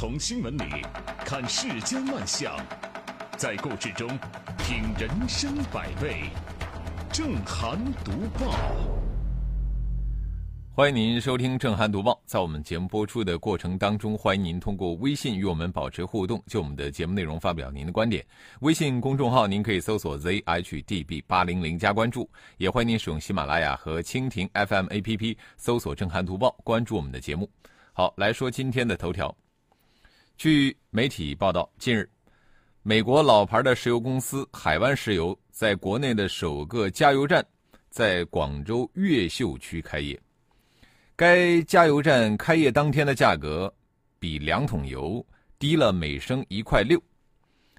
从新闻里看世间万象，在故事中品人生百味。正涵读报，欢迎您收听正涵读报。在我们节目播出的过程当中，欢迎您通过微信与我们保持互动，就我们的节目内容发表您的观点。微信公众号您可以搜索 zhdb 八零零加关注，也欢迎您使用喜马拉雅和蜻蜓 FM APP 搜索正涵读报，关注我们的节目。好，来说今天的头条。据媒体报道，近日，美国老牌的石油公司海湾石油在国内的首个加油站在广州越秀区开业。该加油站开业当天的价格比两桶油低了每升一块六，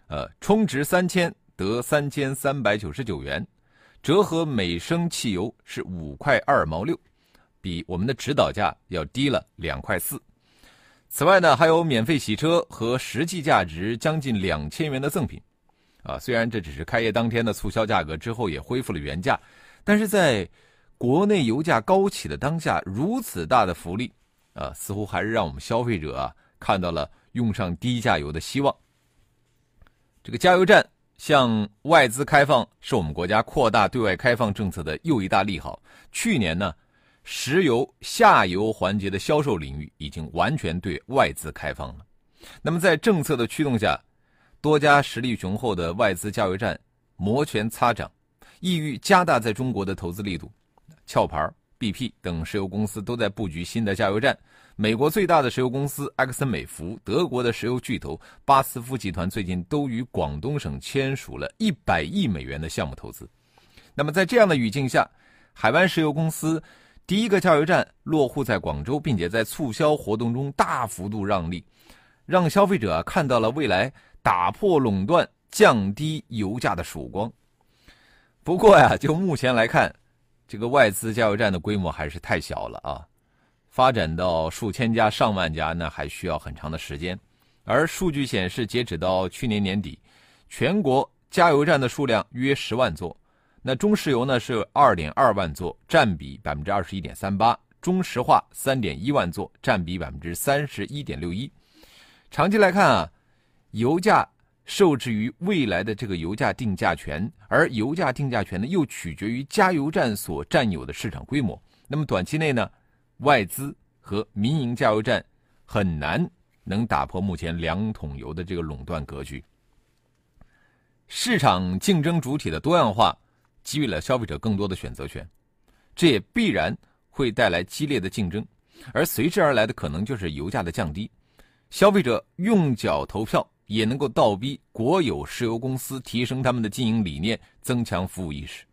呃，充值三千得三千三百九十九元，折合每升汽油是五块二毛六，比我们的指导价要低了两块四。此外呢，还有免费洗车和实际价值将近两千元的赠品，啊，虽然这只是开业当天的促销价格，之后也恢复了原价，但是在国内油价高企的当下，如此大的福利，啊，似乎还是让我们消费者啊看到了用上低价油的希望。这个加油站向外资开放，是我们国家扩大对外开放政策的又一大利好。去年呢。石油下游环节的销售领域已经完全对外资开放了。那么，在政策的驱动下，多家实力雄厚的外资加油站摩拳擦掌，意欲加大在中国的投资力度。壳牌、BP 等石油公司都在布局新的加油站。美国最大的石油公司埃克森美孚、德国的石油巨头巴斯夫集团最近都与广东省签署了一百亿美元的项目投资。那么，在这样的语境下，海湾石油公司。第一个加油站落户在广州，并且在促销活动中大幅度让利，让消费者看到了未来打破垄断、降低油价的曙光。不过呀，就目前来看，这个外资加油站的规模还是太小了啊，发展到数千家、上万家，那还需要很长的时间。而数据显示，截止到去年年底，全国加油站的数量约十万座。那中石油呢是二点二万座，占比百分之二十一点三八；中石化三点一万座，占比百分之三十一点六一。长期来看啊，油价受制于未来的这个油价定价权，而油价定价权呢又取决于加油站所占有的市场规模。那么短期内呢，外资和民营加油站很难能打破目前两桶油的这个垄断格局。市场竞争主体的多样化。给予了消费者更多的选择权，这也必然会带来激烈的竞争，而随之而来的可能就是油价的降低。消费者用脚投票，也能够倒逼国有石油公司提升他们的经营理念，增强服务意识。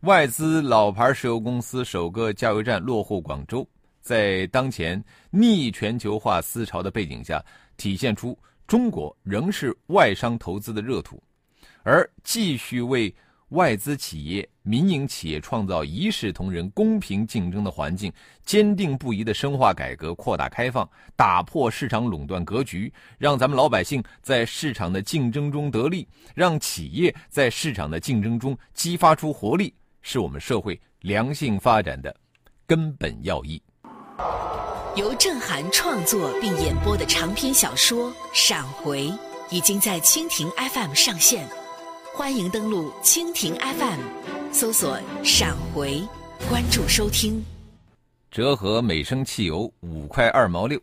外资老牌石油公司首个加油站落户广州，在当前逆全球化思潮的背景下，体现出中国仍是外商投资的热土，而继续为。外资企业、民营企业创造一视同仁、公平竞争的环境，坚定不移的深化改革、扩大开放，打破市场垄断格局，让咱们老百姓在市场的竞争中得利，让企业在市场的竞争中激发出活力，是我们社会良性发展的根本要义。由郑涵创作并演播的长篇小说《闪回》，已经在蜻蜓 FM 上线。欢迎登录蜻蜓 FM，搜索“闪回”，关注收听。折合每升汽油五块二毛六。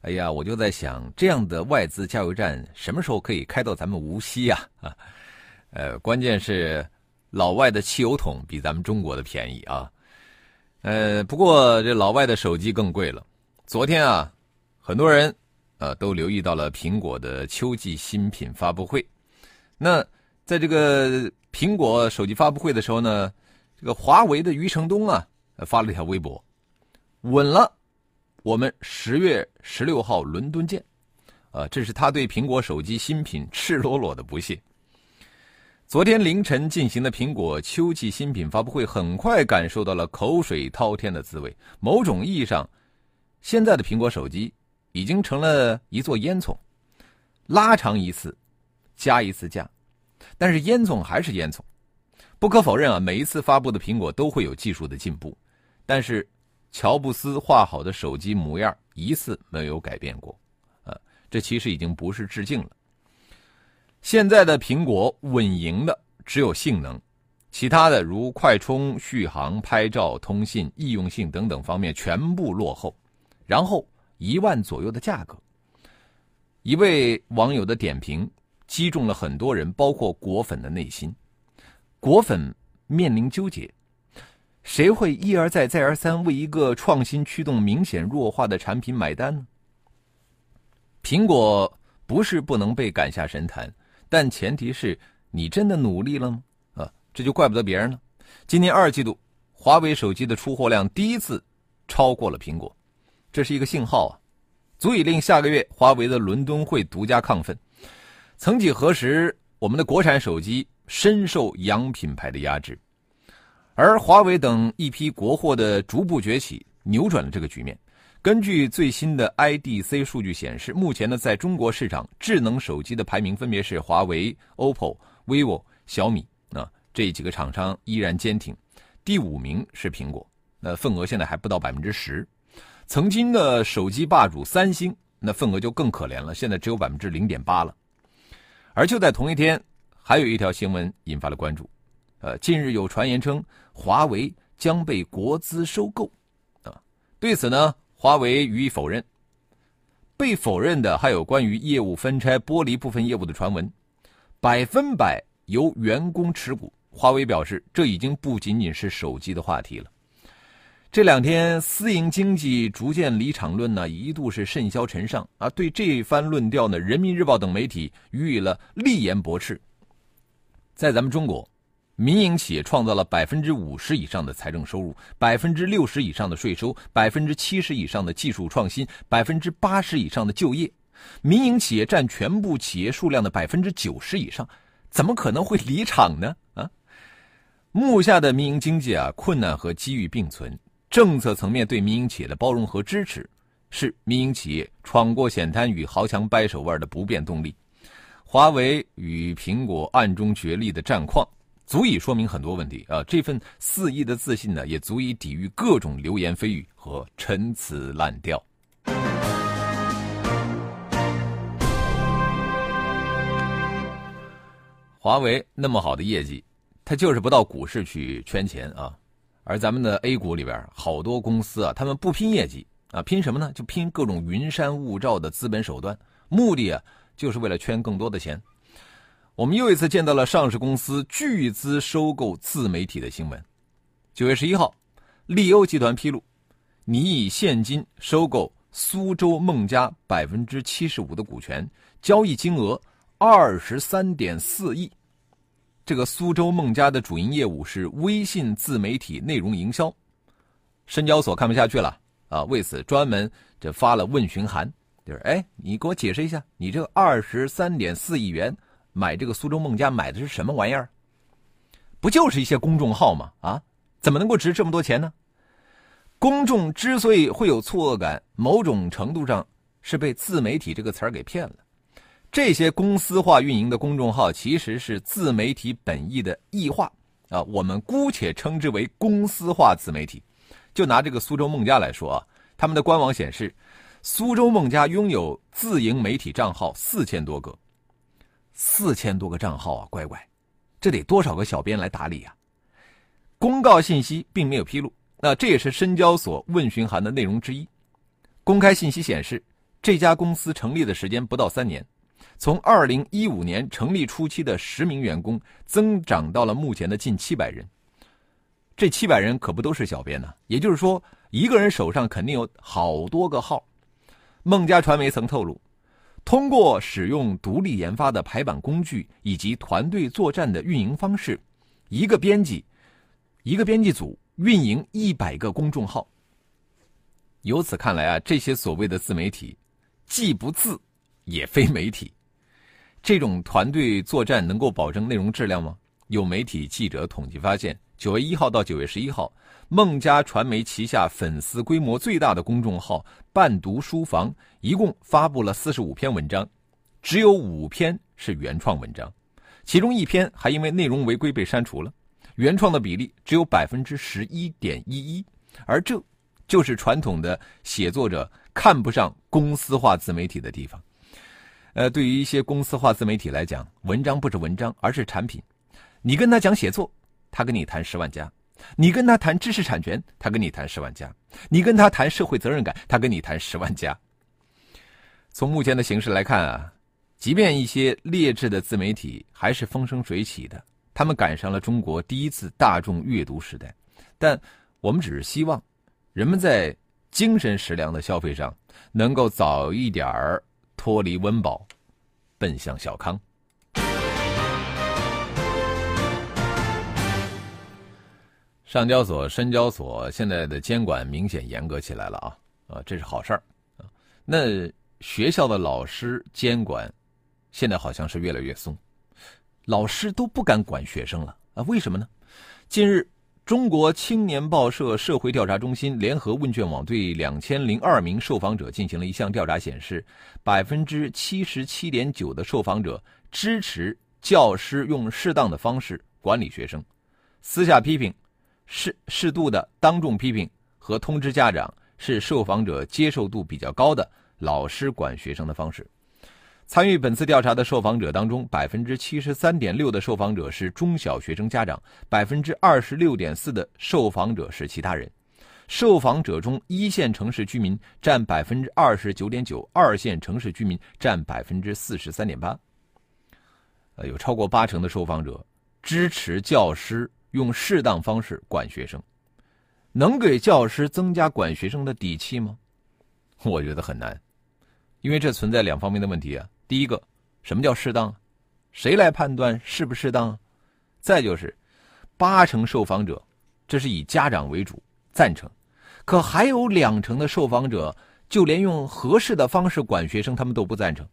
哎呀，我就在想，这样的外资加油站什么时候可以开到咱们无锡呀？啊，呃，关键是老外的汽油桶比咱们中国的便宜啊。呃，不过这老外的手机更贵了。昨天啊，很多人呃都留意到了苹果的秋季新品发布会。那在这个苹果手机发布会的时候呢，这个华为的余承东啊发了一条微博，稳了，我们十月十六号伦敦见，啊，这是他对苹果手机新品赤裸裸的不屑。昨天凌晨进行的苹果秋季新品发布会，很快感受到了口水滔天的滋味。某种意义上，现在的苹果手机已经成了一座烟囱，拉长一次，加一次价。但是烟囱还是烟囱，不可否认啊，每一次发布的苹果都会有技术的进步，但是乔布斯画好的手机模样一次没有改变过，呃，这其实已经不是致敬了。现在的苹果稳赢的只有性能，其他的如快充、续航、拍照、通信、易用性等等方面全部落后。然后一万左右的价格，一位网友的点评击中了很多人，包括果粉的内心。果粉面临纠结。谁会一而再、再而三为一个创新驱动明显弱化的产品买单呢？苹果不是不能被赶下神坛，但前提是你真的努力了吗？啊，这就怪不得别人了。今年二季度，华为手机的出货量第一次超过了苹果，这是一个信号啊，足以令下个月华为的伦敦会独家亢奋。曾几何时，我们的国产手机深受洋品牌的压制。而华为等一批国货的逐步崛起，扭转了这个局面。根据最新的 IDC 数据显示，目前呢，在中国市场，智能手机的排名分别是华为、OPPO、vivo、小米啊这几个厂商依然坚挺，第五名是苹果，那份额现在还不到百分之十。曾经的手机霸主三星，那份额就更可怜了，现在只有百分之零点八了。而就在同一天，还有一条新闻引发了关注。呃，近日有传言称华为将被国资收购，啊，对此呢，华为予以否认。被否认的还有关于业务分拆、剥离部分业务的传闻，百分百由员工持股。华为表示，这已经不仅仅是手机的话题了。这两天，私营经济逐渐离场论呢，一度是甚嚣尘上啊。对这番论调呢，人民日报等媒体予以了立言驳斥。在咱们中国。民营企业创造了百分之五十以上的财政收入，百分之六十以上的税收，百分之七十以上的技术创新，百分之八十以上的就业。民营企业占全部企业数量的百分之九十以上，怎么可能会离场呢？啊，目下的民营经济啊，困难和机遇并存。政策层面对民营企业的包容和支持，是民营企业闯过险滩与豪强掰手腕的不变动力。华为与苹果暗中角力的战况。足以说明很多问题啊！这份肆意的自信呢，也足以抵御各种流言蜚语和陈词滥调。华为那么好的业绩，它就是不到股市去圈钱啊！而咱们的 A 股里边好多公司啊，他们不拼业绩啊，拼什么呢？就拼各种云山雾罩的资本手段，目的啊，就是为了圈更多的钱。我们又一次见到了上市公司巨资收购自媒体的新闻。九月十一号，利欧集团披露，拟以现金收购苏州孟家百分之七十五的股权，交易金额二十三点四亿。这个苏州孟家的主营业务是微信自媒体内容营销。深交所看不下去了啊，为此专门这发了问询函，就是哎，你给我解释一下，你这二十三点四亿元。买这个苏州孟家买的是什么玩意儿？不就是一些公众号吗？啊，怎么能够值这么多钱呢？公众之所以会有错愕感，某种程度上是被“自媒体”这个词儿给骗了。这些公司化运营的公众号其实是自媒体本意的异化啊，我们姑且称之为公司化自媒体。就拿这个苏州孟家来说啊，他们的官网显示，苏州孟家拥有自营媒体账号四千多个。四千多个账号啊，乖乖，这得多少个小编来打理呀？公告信息并没有披露，那这也是深交所问询函的内容之一。公开信息显示，这家公司成立的时间不到三年，从二零一五年成立初期的十名员工增长到了目前的近七百人。这七百人可不都是小编呢，也就是说，一个人手上肯定有好多个号。孟家传媒曾透露。通过使用独立研发的排版工具以及团队作战的运营方式，一个编辑，一个编辑组运营一百个公众号。由此看来啊，这些所谓的自媒体，既不自，也非媒体。这种团队作战能够保证内容质量吗？有媒体记者统计发现，九月一号到九月十一号。孟家传媒旗下粉丝规模最大的公众号“伴读书房”一共发布了四十五篇文章，只有五篇是原创文章，其中一篇还因为内容违规被删除了，原创的比例只有百分之十一点一一，而这就是传统的写作者看不上公司化自媒体的地方。呃，对于一些公司化自媒体来讲，文章不是文章，而是产品。你跟他讲写作，他跟你谈十万加；你跟他谈知识产权，他跟你谈十万加；你跟他谈社会责任感，他跟你谈十万加。从目前的形势来看啊，即便一些劣质的自媒体还是风生水起的，他们赶上了中国第一次大众阅读时代。但我们只是希望，人们在精神食粮的消费上，能够早一点儿脱离温饱，奔向小康。上交所、深交所现在的监管明显严格起来了啊啊，这是好事儿啊。那学校的老师监管，现在好像是越来越松，老师都不敢管学生了啊？为什么呢？近日，中国青年报社社会调查中心联合问卷网对两千零二名受访者进行了一项调查，显示，百分之七十七点九的受访者支持教师用适当的方式管理学生，私下批评、适适度的当众批评和通知家长是受访者接受度比较高的。老师管学生的方式。参与本次调查的受访者当中，百分之七十三点六的受访者是中小学生家长，百分之二十六点四的受访者是其他人。受访者中，一线城市居民占百分之二十九点九，二线城市居民占百分之四十三点八。呃，有超过八成的受访者支持教师用适当方式管学生。能给教师增加管学生的底气吗？我觉得很难。因为这存在两方面的问题啊。第一个，什么叫适当？谁来判断适不适当？再就是，八成受访者，这是以家长为主赞成，可还有两成的受访者，就连用合适的方式管学生，他们都不赞成。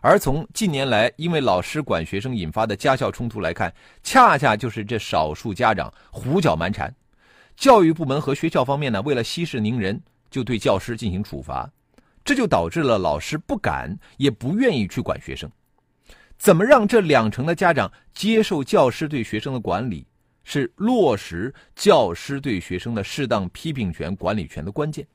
而从近年来因为老师管学生引发的家校冲突来看，恰恰就是这少数家长胡搅蛮缠。教育部门和学校方面呢，为了息事宁人，就对教师进行处罚。这就导致了老师不敢也不愿意去管学生。怎么让这两成的家长接受教师对学生的管理，是落实教师对学生的适当批评权、管理权的关键。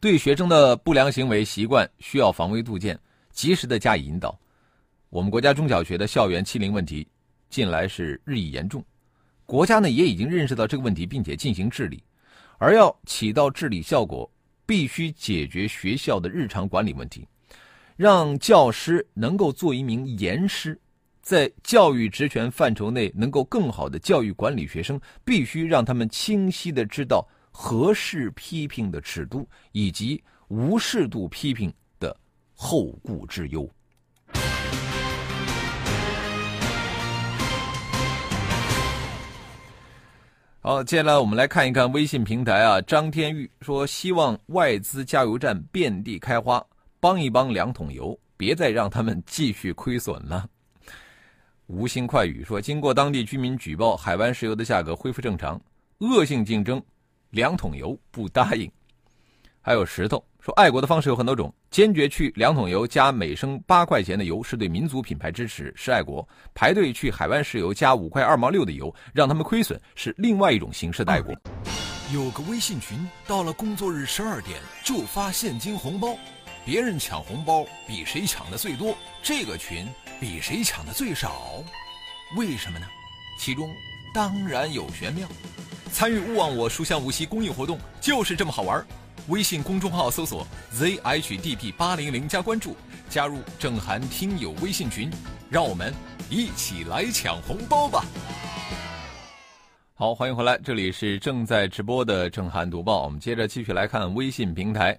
对学生的不良行为习惯需要防微杜渐，及时的加以引导。我们国家中小学的校园欺凌问题近来是日益严重，国家呢也已经认识到这个问题，并且进行治理，而要起到治理效果。必须解决学校的日常管理问题，让教师能够做一名严师，在教育职权范畴内能够更好的教育管理学生，必须让他们清晰的知道合适批评的尺度以及无适度批评的后顾之忧。好，接下来我们来看一看微信平台啊。张天玉说：“希望外资加油站遍地开花，帮一帮两桶油，别再让他们继续亏损了。”无心快语说：“经过当地居民举报，海湾石油的价格恢复正常，恶性竞争，两桶油不答应。”还有石头说：“爱国的方式有很多种，坚决去两桶油加每升八块钱的油是对民族品牌支持，是爱国；排队去海湾石油加五块二毛六的油，让他们亏损，是另外一种形式的爱国。”有个微信群，到了工作日十二点就发现金红包，别人抢红包比谁抢的最多，这个群比谁抢的最少，为什么呢？其中当然有玄妙。参与勿忘我书香无锡公益活动就是这么好玩。微信公众号搜索 zhdp 八零零加关注，加入郑涵听友微信群，让我们一起来抢红包吧！好，欢迎回来，这里是正在直播的郑涵读报。我们接着继续来看微信平台，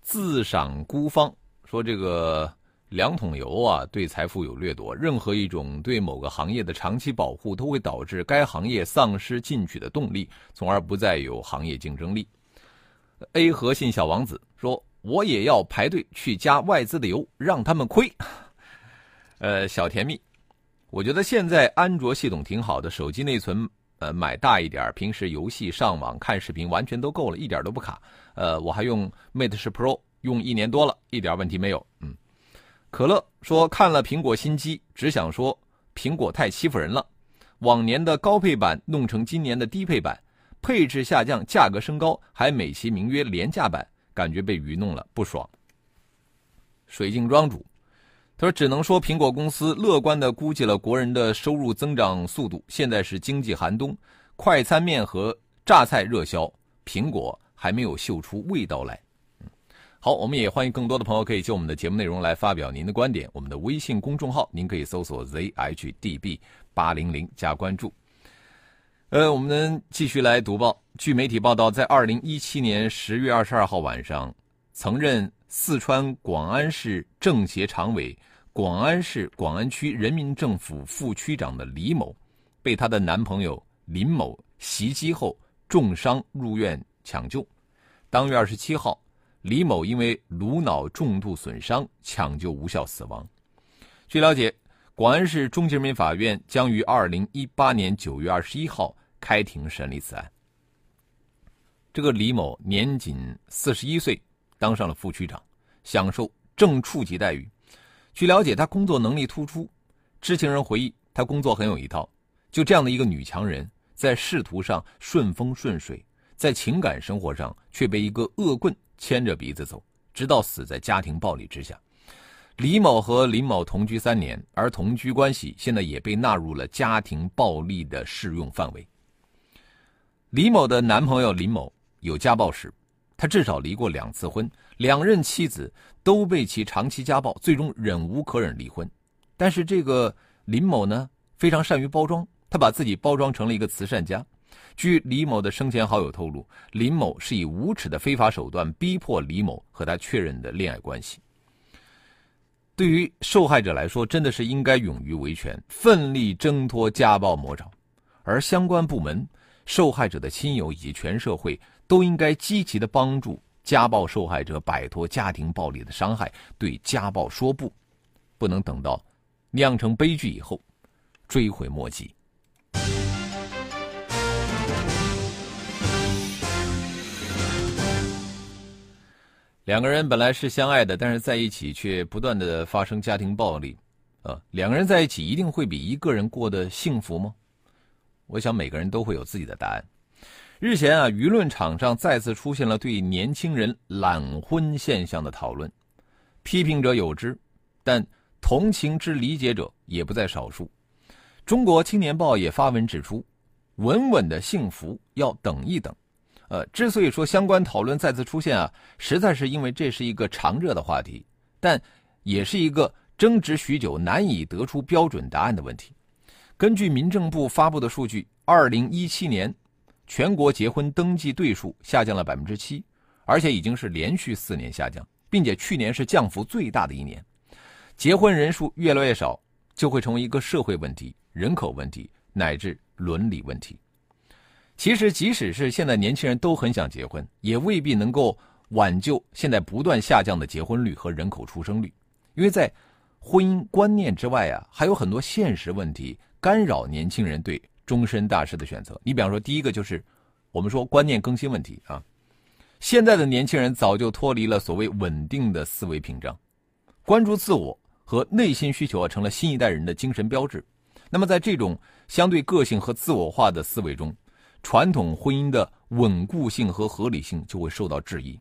自赏孤芳说：“这个两桶油啊，对财富有掠夺。任何一种对某个行业的长期保护，都会导致该行业丧失进取的动力，从而不再有行业竞争力。” A 和信小王子说：“我也要排队去加外资的油，让他们亏。”呃，小甜蜜，我觉得现在安卓系统挺好的，手机内存呃买大一点，平时游戏、上网、看视频完全都够了，一点都不卡。呃，我还用 Mate 十 Pro 用一年多了，一点问题没有。嗯，可乐说看了苹果新机，只想说苹果太欺负人了，往年的高配版弄成今年的低配版。配置下降，价格升高，还美其名曰廉价版，感觉被愚弄了，不爽。水晶庄主。他说：“只能说苹果公司乐观的估计了国人的收入增长速度。现在是经济寒冬，快餐面和榨菜热销，苹果还没有嗅出味道来。”好，我们也欢迎更多的朋友可以就我们的节目内容来发表您的观点。我们的微信公众号您可以搜索 zhdb 八零零加关注。呃，我们继续来读报。据媒体报道，在二零一七年十月二十二号晚上，曾任四川广安市政协常委。广安市广安区人民政府副区长的李某，被她的男朋友林某袭击后重伤入院抢救。当月二十七号，李某因为颅脑重度损伤抢救无效死亡。据了解，广安市中级人民法院将于二零一八年九月二十一号开庭审理此案。这个李某年仅四十一岁，当上了副区长，享受正处级待遇。据了解，他工作能力突出。知情人回忆，他工作很有一套。就这样的一个女强人，在仕途上顺风顺水，在情感生活上却被一个恶棍牵着鼻子走，直到死在家庭暴力之下。李某和林某同居三年，而同居关系现在也被纳入了家庭暴力的适用范围。李某的男朋友林某有家暴史。他至少离过两次婚，两任妻子都被其长期家暴，最终忍无可忍离婚。但是这个林某呢，非常善于包装，他把自己包装成了一个慈善家。据李某的生前好友透露，林某是以无耻的非法手段逼迫李某和他确认的恋爱关系。对于受害者来说，真的是应该勇于维权，奋力挣脱家暴魔爪，而相关部门、受害者的亲友以及全社会。都应该积极的帮助家暴受害者摆脱家庭暴力的伤害，对家暴说不，不能等到酿成悲剧以后追悔莫及。两个人本来是相爱的，但是在一起却不断的发生家庭暴力，啊，两个人在一起一定会比一个人过得幸福吗？我想每个人都会有自己的答案。日前啊，舆论场上再次出现了对年轻人懒婚现象的讨论，批评者有之，但同情之理解者也不在少数。中国青年报也发文指出，稳稳的幸福要等一等。呃，之所以说相关讨论再次出现啊，实在是因为这是一个常热的话题，但也是一个争执许久难以得出标准答案的问题。根据民政部发布的数据，二零一七年。全国结婚登记对数下降了百分之七，而且已经是连续四年下降，并且去年是降幅最大的一年。结婚人数越来越少，就会成为一个社会问题、人口问题乃至伦理问题。其实，即使是现在年轻人都很想结婚，也未必能够挽救现在不断下降的结婚率和人口出生率，因为在婚姻观念之外啊，还有很多现实问题干扰年轻人对。终身大事的选择，你比方说，第一个就是我们说观念更新问题啊。现在的年轻人早就脱离了所谓稳定的思维屏障，关注自我和内心需求啊，成了新一代人的精神标志。那么，在这种相对个性和自我化的思维中，传统婚姻的稳固性和合理性就会受到质疑。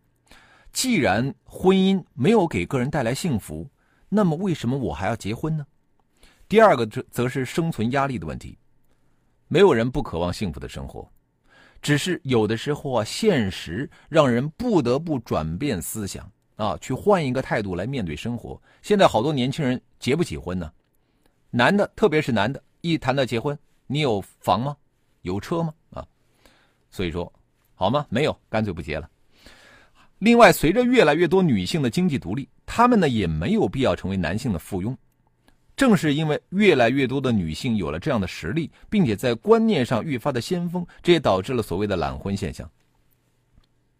既然婚姻没有给个人带来幸福，那么为什么我还要结婚呢？第二个则则是生存压力的问题。没有人不渴望幸福的生活，只是有的时候啊，现实让人不得不转变思想啊，去换一个态度来面对生活。现在好多年轻人结不起婚呢，男的特别是男的，一谈到结婚，你有房吗？有车吗？啊，所以说，好吗？没有，干脆不结了。另外，随着越来越多女性的经济独立，她们呢也没有必要成为男性的附庸。正是因为越来越多的女性有了这样的实力，并且在观念上愈发的先锋，这也导致了所谓的懒婚现象。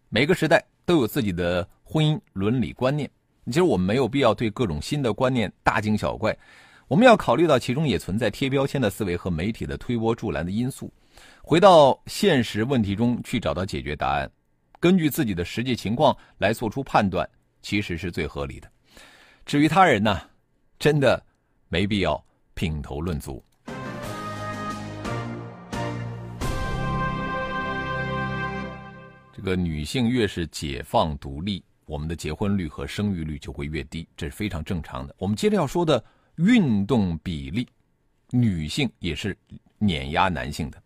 每个时代都有自己的婚姻伦理观念，其实我们没有必要对各种新的观念大惊小怪，我们要考虑到其中也存在贴标签的思维和媒体的推波助澜的因素。回到现实问题中去找到解决答案，根据自己的实际情况来做出判断，其实是最合理的。至于他人呢，真的。没必要品头论足。这个女性越是解放独立，我们的结婚率和生育率就会越低，这是非常正常的。我们接着要说的运动比例，女性也是碾压男性的。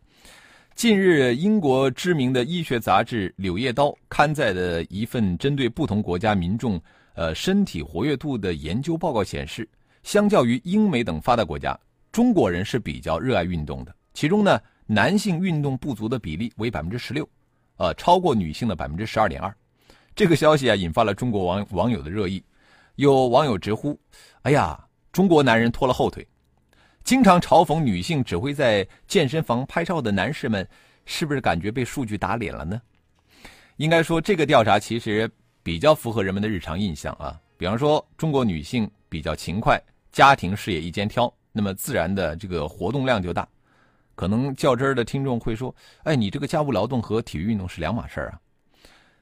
近日，英国知名的医学杂志《柳叶刀》刊载的一份针对不同国家民众呃身体活跃度的研究报告显示，相较于英美等发达国家，中国人是比较热爱运动的。其中呢，男性运动不足的比例为百分之十六，呃，超过女性的百分之十二点二。这个消息啊，引发了中国网网友的热议。有网友直呼：“哎呀，中国男人拖了后腿。”经常嘲讽女性只会在健身房拍照的男士们，是不是感觉被数据打脸了呢？应该说，这个调查其实比较符合人们的日常印象啊。比方说，中国女性比较勤快，家庭事业一肩挑，那么自然的这个活动量就大。可能较真儿的听众会说：“哎，你这个家务劳动和体育运动是两码事儿啊。”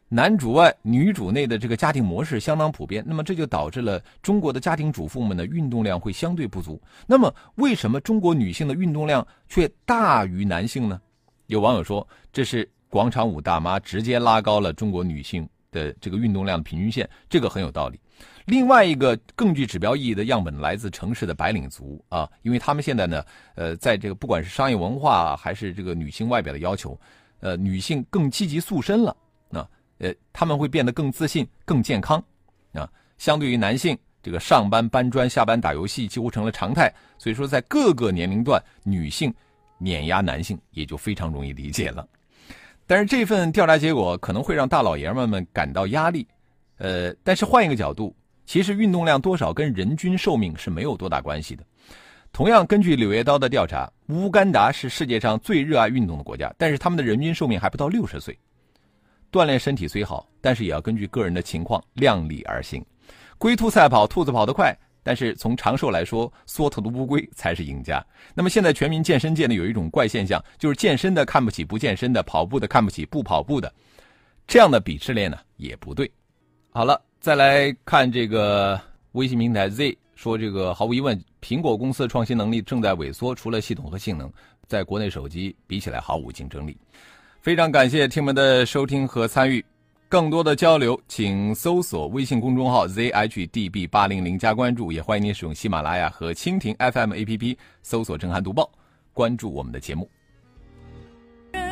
男主外女主内的这个家庭模式相当普遍，那么这就导致了中国的家庭主妇们的运动量会相对不足。那么，为什么中国女性的运动量却大于男性呢？有网友说，这是广场舞大妈直接拉高了中国女性的这个运动量的平均线，这个很有道理。另外一个更具指标意义的样本来自城市的白领族啊，因为他们现在呢，呃，在这个不管是商业文化还是这个女性外表的要求，呃，女性更积极塑身了，那呃，他们会变得更自信、更健康，啊，相对于男性，这个上班搬砖、下班打游戏几乎成了常态，所以说在各个年龄段，女性碾压男性也就非常容易理解了。但是这份调查结果可能会让大老爷们们感到压力，呃，但是换一个角度。其实运动量多少跟人均寿命是没有多大关系的。同样，根据《柳叶刀》的调查，乌干达是世界上最热爱运动的国家，但是他们的人均寿命还不到六十岁。锻炼身体虽好，但是也要根据个人的情况量力而行。龟兔赛跑，兔子跑得快，但是从长寿来说，缩头的乌龟才是赢家。那么现在全民健身界呢，有一种怪现象，就是健身的看不起不健身的，跑步的看不起不跑步的，这样的鄙视链呢也不对。好了。再来看这个微信平台 Z 说，这个毫无疑问，苹果公司的创新能力正在萎缩，除了系统和性能，在国内手机比起来毫无竞争力。非常感谢听们的收听和参与，更多的交流，请搜索微信公众号 zhdb 八零零加关注，也欢迎您使用喜马拉雅和蜻蜓 FM APP 搜索“震撼读报”，关注我们的节目。